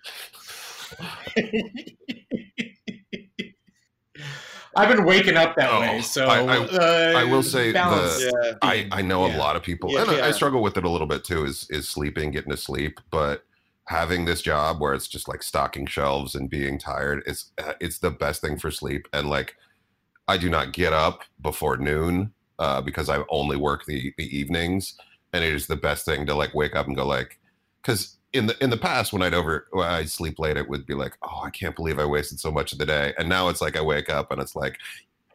I've been waking up that Oh, way, so I- I- uh, I will say the- Yeah, I, I know Yeah. a lot of people, Yeah, and I, I struggle with it a little bit too. Is is sleeping, getting to sleep, but having this job where it's just like stocking shelves and being tired, it's uh, it's the best thing for sleep. And like I do not get up before noon uh, because I only work the the evenings, and it is the best thing to like wake up and go like, because in the in the past when I'd over when I'd sleep late, it would be like, oh, I can't believe I wasted so much of the day, and now it's like I wake up and it's like.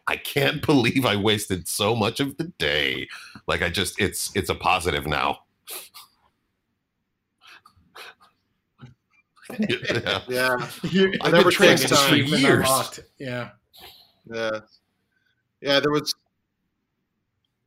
I can't believe I wasted so much of the day. Like I just it's it's a positive now. yeah. Yeah, You- I've never been training for years. Yeah. yeah, yeah. There was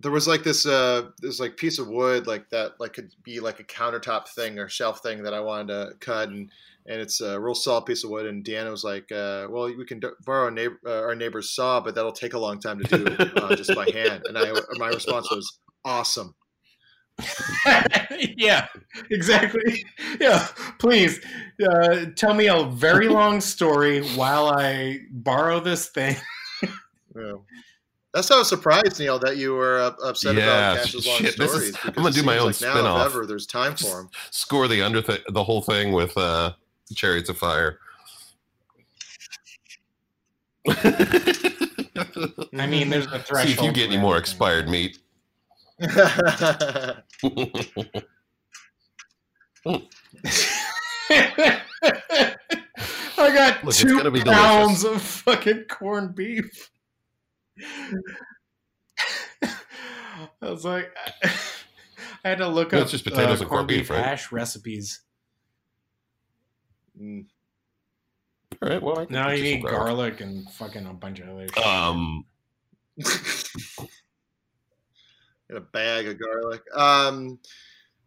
there was like this uh this like piece of wood like that like could be like a countertop thing or shelf thing that I wanted to cut and and it's a real solid piece of wood and Deanna was like uh, well we can borrow a neighbor, uh, our neighbor's saw but that'll take a long time to do uh, just by hand and I my response was awesome yeah, exactly. Yeah, please uh, tell me a very long story while I borrow this thing. yeah. That's how I was surprised, Neil, that you were uh, upset Yeah, about Cash's long shit, this stories. is- I'm gonna do my own like now, spin-off. if ever, there's time for him. Score the under th- the whole thing with uh chariots of fire. I mean, there's a threshold. See if you get any more expired meat. I got Look, it's two gonna be pounds of fucking corned beef. I was like, I had to look No, up it's just potatoes uh, and corned beef, right? hash recipes. Mm. All right, well, I can Now you need garlic and fucking a bunch of other shit. Um, in a bag of garlic. Um,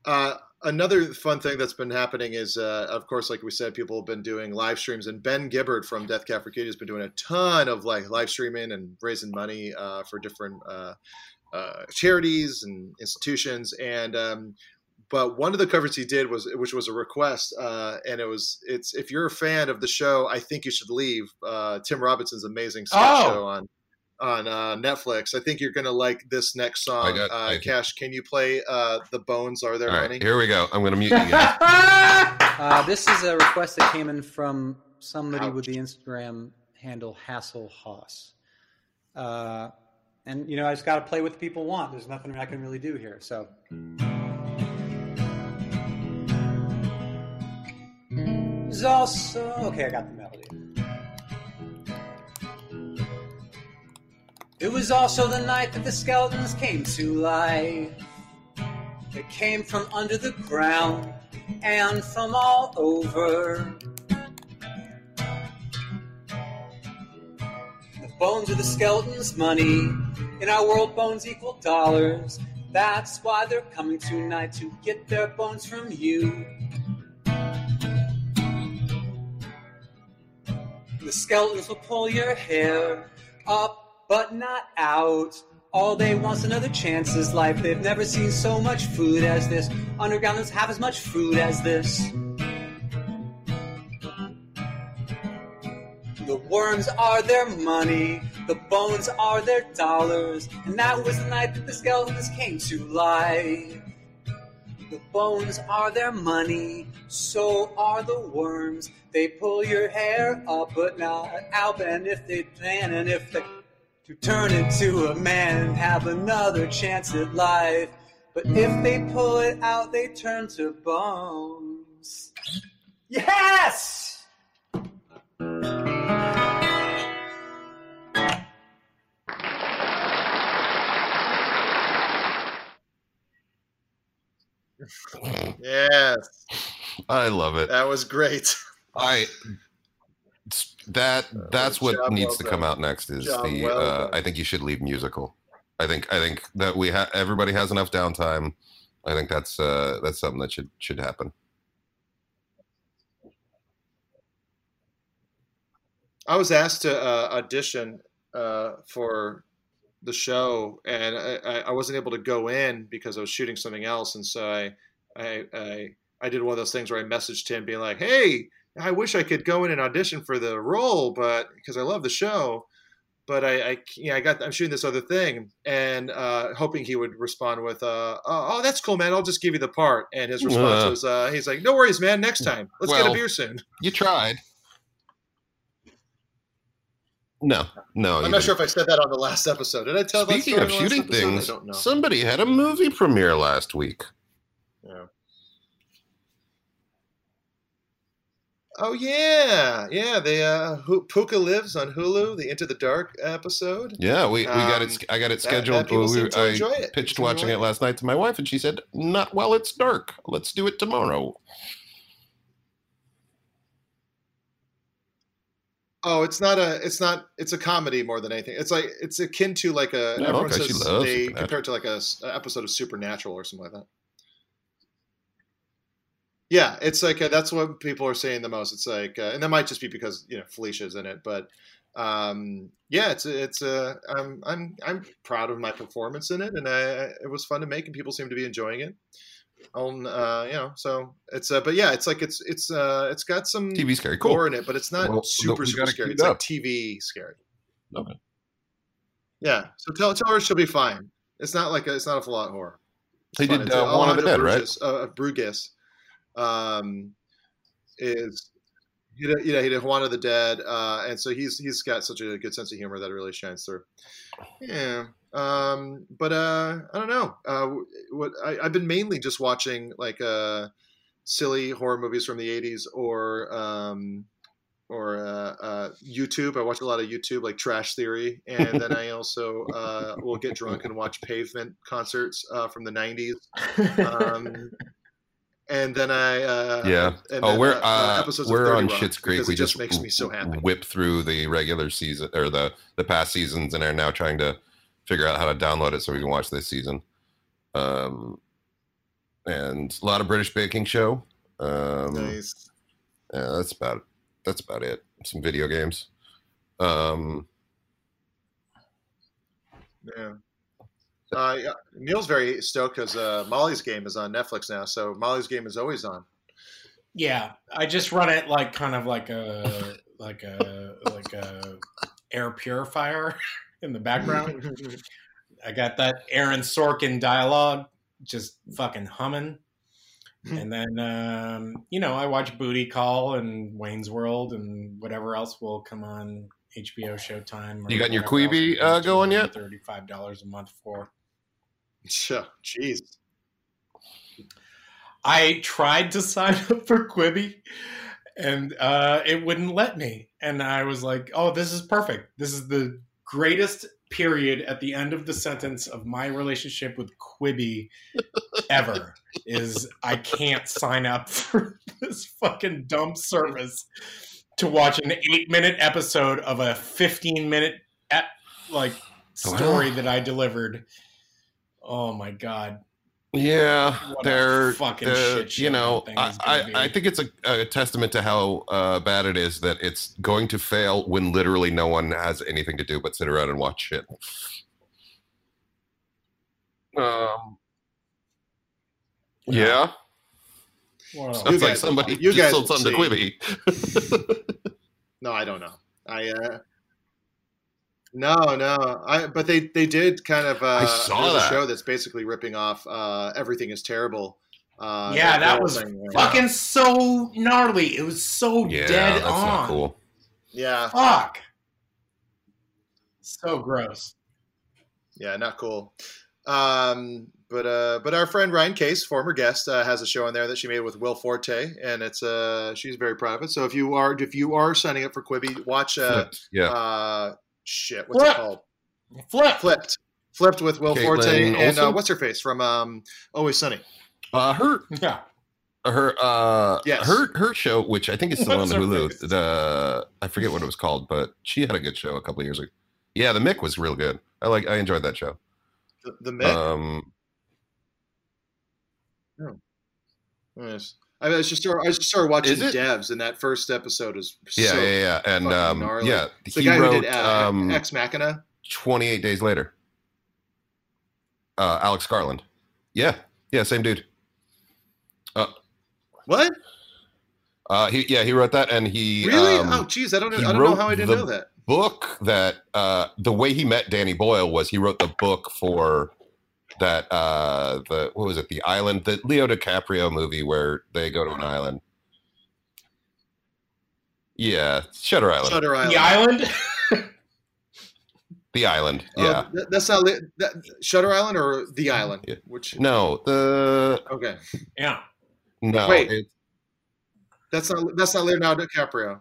uh, another fun thing that's been happening is, uh, of course, like we said, people have been doing live streams, and Ben Gibbard from Death Cab for Cutie has been doing a ton of like live streaming and raising money uh, for different uh, uh, charities and institutions. And um, but one of the covers he did was, which was a request, uh, and it was, it's if you're a fan of the show, I think you should leave. Uh, Tim Robinson's amazing sketch Oh. show on on uh, Netflix. I think you're gonna like this next song. Got- uh, Cash, can you play uh, "The Bones Are There"? all Money"? right, here we go. I'm going to mute you guys. Uh, this is a request that came in from somebody Ouch. with the Instagram handle Hassel Haas. Uh, and, you know, I just got to play what the people want. There's nothing I can really do here. So. There's also. Okay, I got the melody. It was also the night that the skeletons came to life. They came from under the ground and from all over. The bones of the skeletons, money. In our world, bones equal dollars. That's why they're coming tonight to get their bones from you. The skeletons will pull your hair up, but not out. All they want's another chance is life. They've never seen so much food as this. Underground doesn't have as much food as this. The worms are their money, the bones are their dollars, and that was the night that the skeletons came to life. The bones are their money, so are the worms. They pull your hair up, but not out. And if they plan, and if they to turn into a man and have another chance at life, but if they pull it out, they turn to bones. Yes. Yes, I love it. that was great. I that that's what needs well to come out next is Job the well uh. I think you should leave musical. I think I think that we have everybody has enough downtime. I think that's uh that's something that should should happen. I was asked to uh, audition uh, for the show, and I, I- I wasn't able to go in because I was shooting something else, and so I, I, I, I did one of those things where I messaged him, being like, "Hey, I wish I could go in and audition for the role, but because I love the show." But I, I, you know, I got, I'm shooting this other thing, and uh, hoping he would respond with, uh, "Oh, oh, that's cool, man. I'll just give you the part." And his response Uh. was, uh, "He's like, no worries, man. Next time, let's get a beer soon." You tried. No, no. I'm not sure didn't. if I said that on the last episode. Did I tell that Speaking story of on last shooting episode? things, I don't know. somebody had a movie premiere last week. Yeah. Oh yeah, yeah. They uh, Pooka lives on Hulu. The Into the Dark episode. Yeah, we, we got Um, it. I got it scheduled. that people we- seem to I it. pitched watching it last night to my wife, and she said, "Not while it's dark. Let's do it tomorrow." Oh, it's not a. It's not. It's a comedy more than anything. It's like it's akin to like a. Oh, everyone okay, she says loves they Supernatural. compare it to like a, a episode of Supernatural or something like that. Yeah, it's like uh that's what people are saying the most. It's like, uh, and that might just be because you know Felicia's in it, but um, yeah, it's it's uh, I'm I'm I'm proud of my performance in it, and I, it was fun to make, and people seem to be enjoying it. On uh, you know, so it's uh, but yeah, it's like it's it's uh, it's got some TV scary, cool. gore in it, but it's not Well, super super scary. It's it like. TV scary. Okay. Yeah, so tell tell her she'll be fine. It's not like a, it's not a full horror. It's He fun. did, uh, Juan of the Dead, right? Brugués- Uh, Brugués, um, is he did, yeah he did Juan of the Dead, uh, and so he's he's got such a good sense of humor that it really shines through. Yeah, um, but uh, I don't know. Uh, what I, I've been mainly just watching like uh, silly horror movies from the '80s or. Um, or uh, uh, YouTube. I watch a lot of YouTube, like Trash Theory, and then I also uh, will get drunk and watch Pavement concerts uh, from the '90s. Um, and then I uh, Yeah. and Oh, then, we're uh, uh, episodes we're on Schitt's Creek. We just just makes me so happy. whip through the regular season or the the past seasons, and are now trying to figure out how to download it so we can watch this season. Um, and a lot of British baking show. Um, Nice. Yeah, that's about that's about it. Some video games. Um, Yeah. Uh, yeah. Neil's very stoked because uh, Molly's Game is on Netflix now, so Molly's Game is always on. Yeah, I just run it like kind of like a like a like a air purifier in the background. I got that Aaron Sorkin dialogue just fucking humming. And then um, you know, I watch Booty Call and Wayne's World and whatever else will come on HBO Showtime. You got your whatever else Quibi, uh, going yet? Thirty-five dollars a month for. Sure. Jeez. I tried to sign up for Quibi and uh, it wouldn't let me. And I was like, oh, this is perfect. This is the greatest period at the end of the sentence of my relationship with Quibi ever is I can't sign up for this fucking dumb service to watch an eight minute episode of a 15 minute ep- like story Wow. that I delivered. Oh my God. Yeah, What they're, fucking they're- shit show you know, I, I. I think it's a, a testament to how uh, bad it is that it's going to fail when literally no one has anything to do but sit around and watch shit. Um, yeah, Well, sounds like guys- somebody you just guys sold something to see. Quibi. No, I don't know. I uh no, no. I but they they did kind of uh I saw that. a show that's basically ripping off uh everything is terrible. Uh Yeah, that whole was thing where- fucking so gnarly. It was so yeah, dead that's on. not cool. Yeah, Fuck. So gross. yeah, not cool. Um but uh but our friend Ryan Case, former guest, uh, has a show on there that she made with Will Forte and it's uh she's very proud of it. So if you are if you are signing up for Quibi, watch uh Yeah, uh shit, what's Flip. it called? Flipped. Flipped. Flipped with Will Kaitlin Forte and uh, what's her face from um Always Sunny. uh, her Yeah. her uh Yes. her her show which i think is still on What's her hulu face? the i forget what it was called but she had a good show a couple of years ago yeah the mick was real good i like i enjoyed that show The, the Mick. um Yes. I was just started, I just started watching? Devs, and that first episode is yeah so yeah yeah and um gnarly. yeah It's the he guy wrote who did uh, um Ex Machina. 28 days later uh alex garland yeah yeah same dude Uh, What? uh he yeah he wrote that and he Really? um, oh, geez, I don't know. I don't know how I didn't know that. book that uh the way he met Danny Boyle was he wrote the book for that uh the what was it the island the Leo DiCaprio movie where they go to an island yeah Shutter Island Shutter Island. The island. The island. Oh, Yeah. th- that's not li- that, Shutter Island or The Island. Yeah. Which No, the okay, Yeah. no. Wait. it- that's not that's not Leonardo DiCaprio.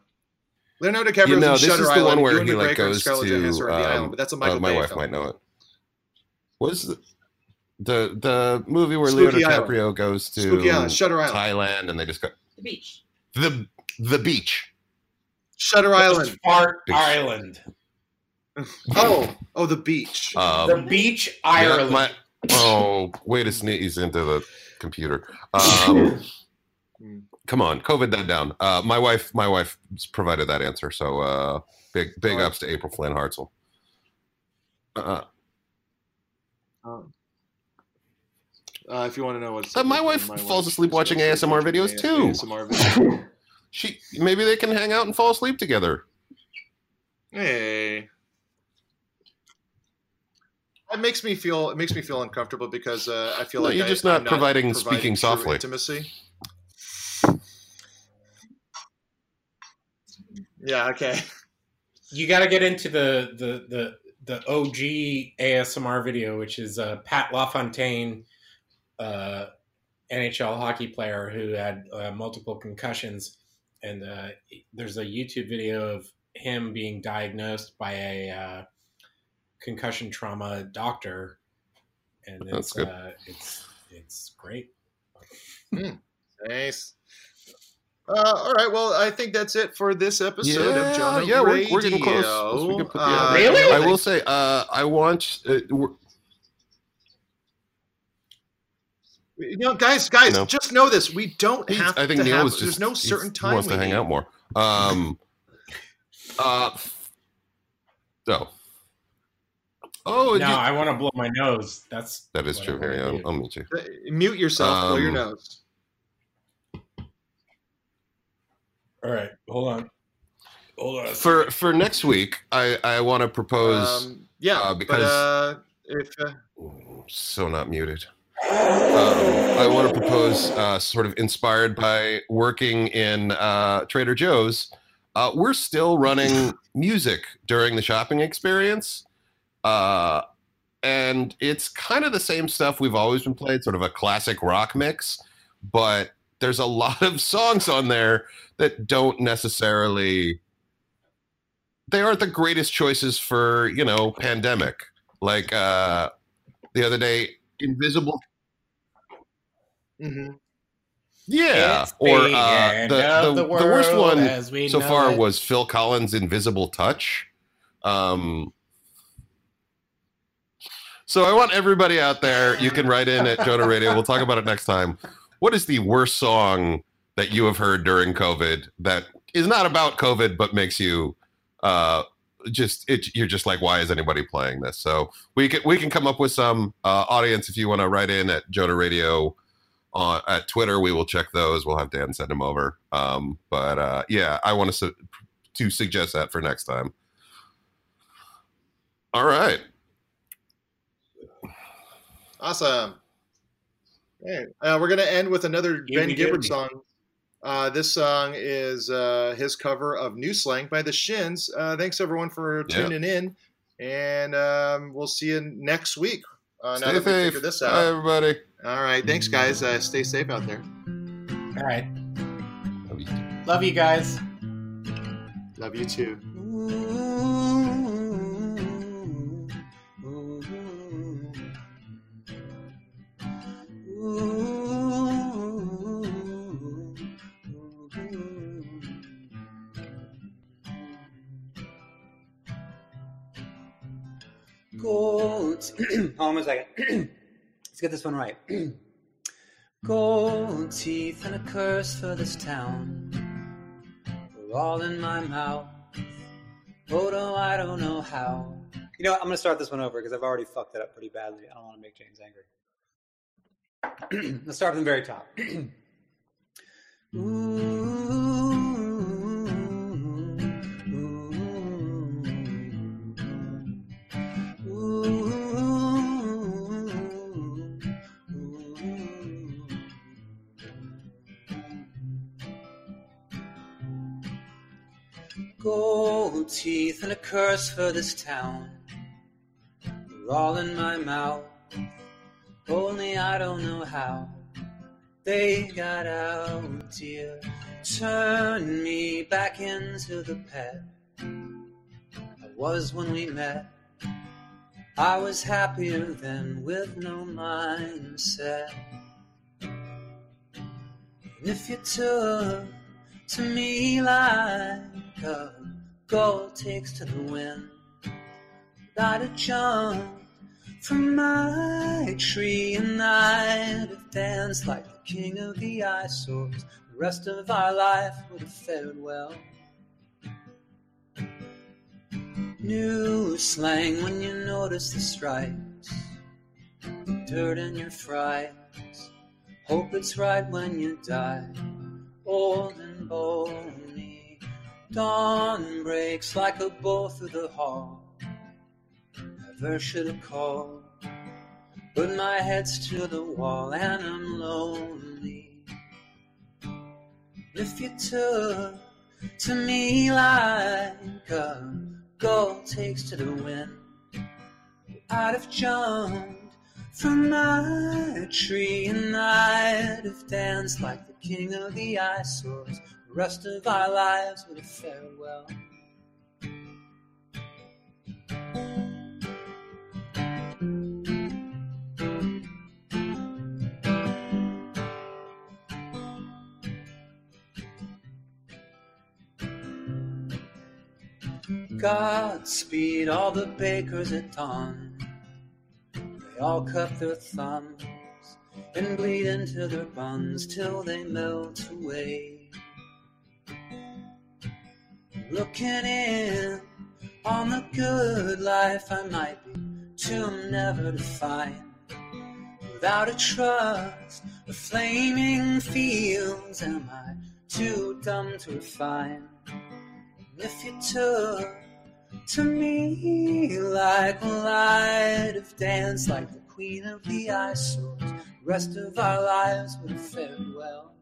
Leonardo DiCaprio you know, in this Shutter is the Island. one where he like goes to. are The um, Island, but that's a uh, Michael my Bay wife film. might know it. What is the the the movie where Spooky Leonardo Island. DiCaprio goes to Spooky Island, Shutter Island, Thailand and they just go The beach. the the beach. Shutter Island. Fart Island. Oh, oh, the beach. Um, the beach yeah, Ireland. my- oh, way to sneeze into the computer. Um, come on, COVID that down. Uh, my wife, my wife provided that answer. So uh, big, big ups to April Flynn Hartzell. Uh, Um, uh, if you want to know what's Uh, my wife falls asleep watching ASMR videos, too. ASMR videos. she maybe they can hang out and fall asleep together. Hey. It makes me feel it makes me feel uncomfortable because uh, I feel No, like you're I- just I'm not providing speaking true softly. Intimacy. Yeah. Okay. you got to get into the the the the OG ASMR video, which is uh, Pat LaFontaine, uh, NHL hockey player who had uh, multiple concussions, and uh, there's a YouTube video of him being diagnosed by a uh, concussion trauma doctor, and That's it's good. uh, it's it's great. Nice. Uh, all right. Well, I think that's it for this episode of Jonah yeah, we're, Radio. we're getting close. We put the- Uh, Really? I will say, uh, I want. Uh, we're- You know, guys, guys, No. just know this: we don't He's- have I think to Neil have. was just there's no he's- certain he time. wants to hang need. out more. Um, uh, so. Oh, no, you- I want to blow my nose. That's that is true. wanna I'll, do. I'll meet you. Uh, Mute yourself. blow your Um, nose. All right, hold on, hold on. For for next week, I I want to propose. Um, yeah, uh, but because- uh, if uh, so not muted. Um, I want to propose, uh, sort of inspired by working in uh, Trader Joe's. Uh, we're still running music during the shopping experience, uh, and it's kind of the same stuff we've always been playing, sort of a classic rock mix. But there's a lot of songs on there that don't necessarily. They aren't the greatest choices for you know pandemic. Like uh, the other day, Invisible mhm. Yeah, It's or the uh, the, the, the the worst one so far it. was Phil Collins' "Invisible Touch." Um, so I want everybody out there. You can write in at Jonah Radio. We'll talk about it next time. What is the worst song that you have heard during COVID that is not about COVID but makes you uh, just it, you're just like, why is anybody playing this? So we can we can come up with some uh, audience if you want to write in at Jonah Radio on at Twitter. We will check those. We'll have Dan send them over. Um, but uh, yeah, I want to su- to suggest that for next time. All right. Awesome. Hey, uh, we're gonna end with another Ben Yippee Gibbard yippee. song. Uh, this song is uh, his cover of "New Slang" by the Shins. Uh, thanks everyone for Yeah. tuning in, and um, we'll see you next week. Uh, now Stay that we safe. figured this Bye, out. everybody. All right, thanks guys. Uh, stay safe out there. All right, love you guys. Love you too. Gold. Hold on a second. Let's get this one right. Gold teeth and a curse for this town. We're all in my mouth. Oh no, I don't know how. You know what? I'm gonna start this one over because I've already fucked it up pretty badly. I don't want to make James angry. Let's start from the very top. Gold teeth and a curse for this town. They're all in my mouth. Only I don't know how they got out, dear. Turn me back into the pet I was when we met. I was happier then with no mindset. And if you took to me like a gold takes to the wind, I'd have jumped from my tree and I'd have danced like the king of the eyesores. The rest of our life would have fared well. New slang when you notice the stripes, the dirt in your fries. Hope it's right when you die, old and bony. Dawn breaks like a bull through the hall. Never should have called, but my head's to the wall and I'm lonely. If you took to me like a gold takes to the wind, I'd have jumped from my tree and I'd have danced like the king of the eyesores. The rest of our lives would have fared well. Godspeed all the bakers at dawn. They all cut their thumbs and bleed into their buns till they melt away. Looking in on the good life I might be too never to find. Without a trust of flaming fields, am I too dumb to refine? If you took to me like a light of dance, like the queen of the eyesores, the rest of our lives would have fared well.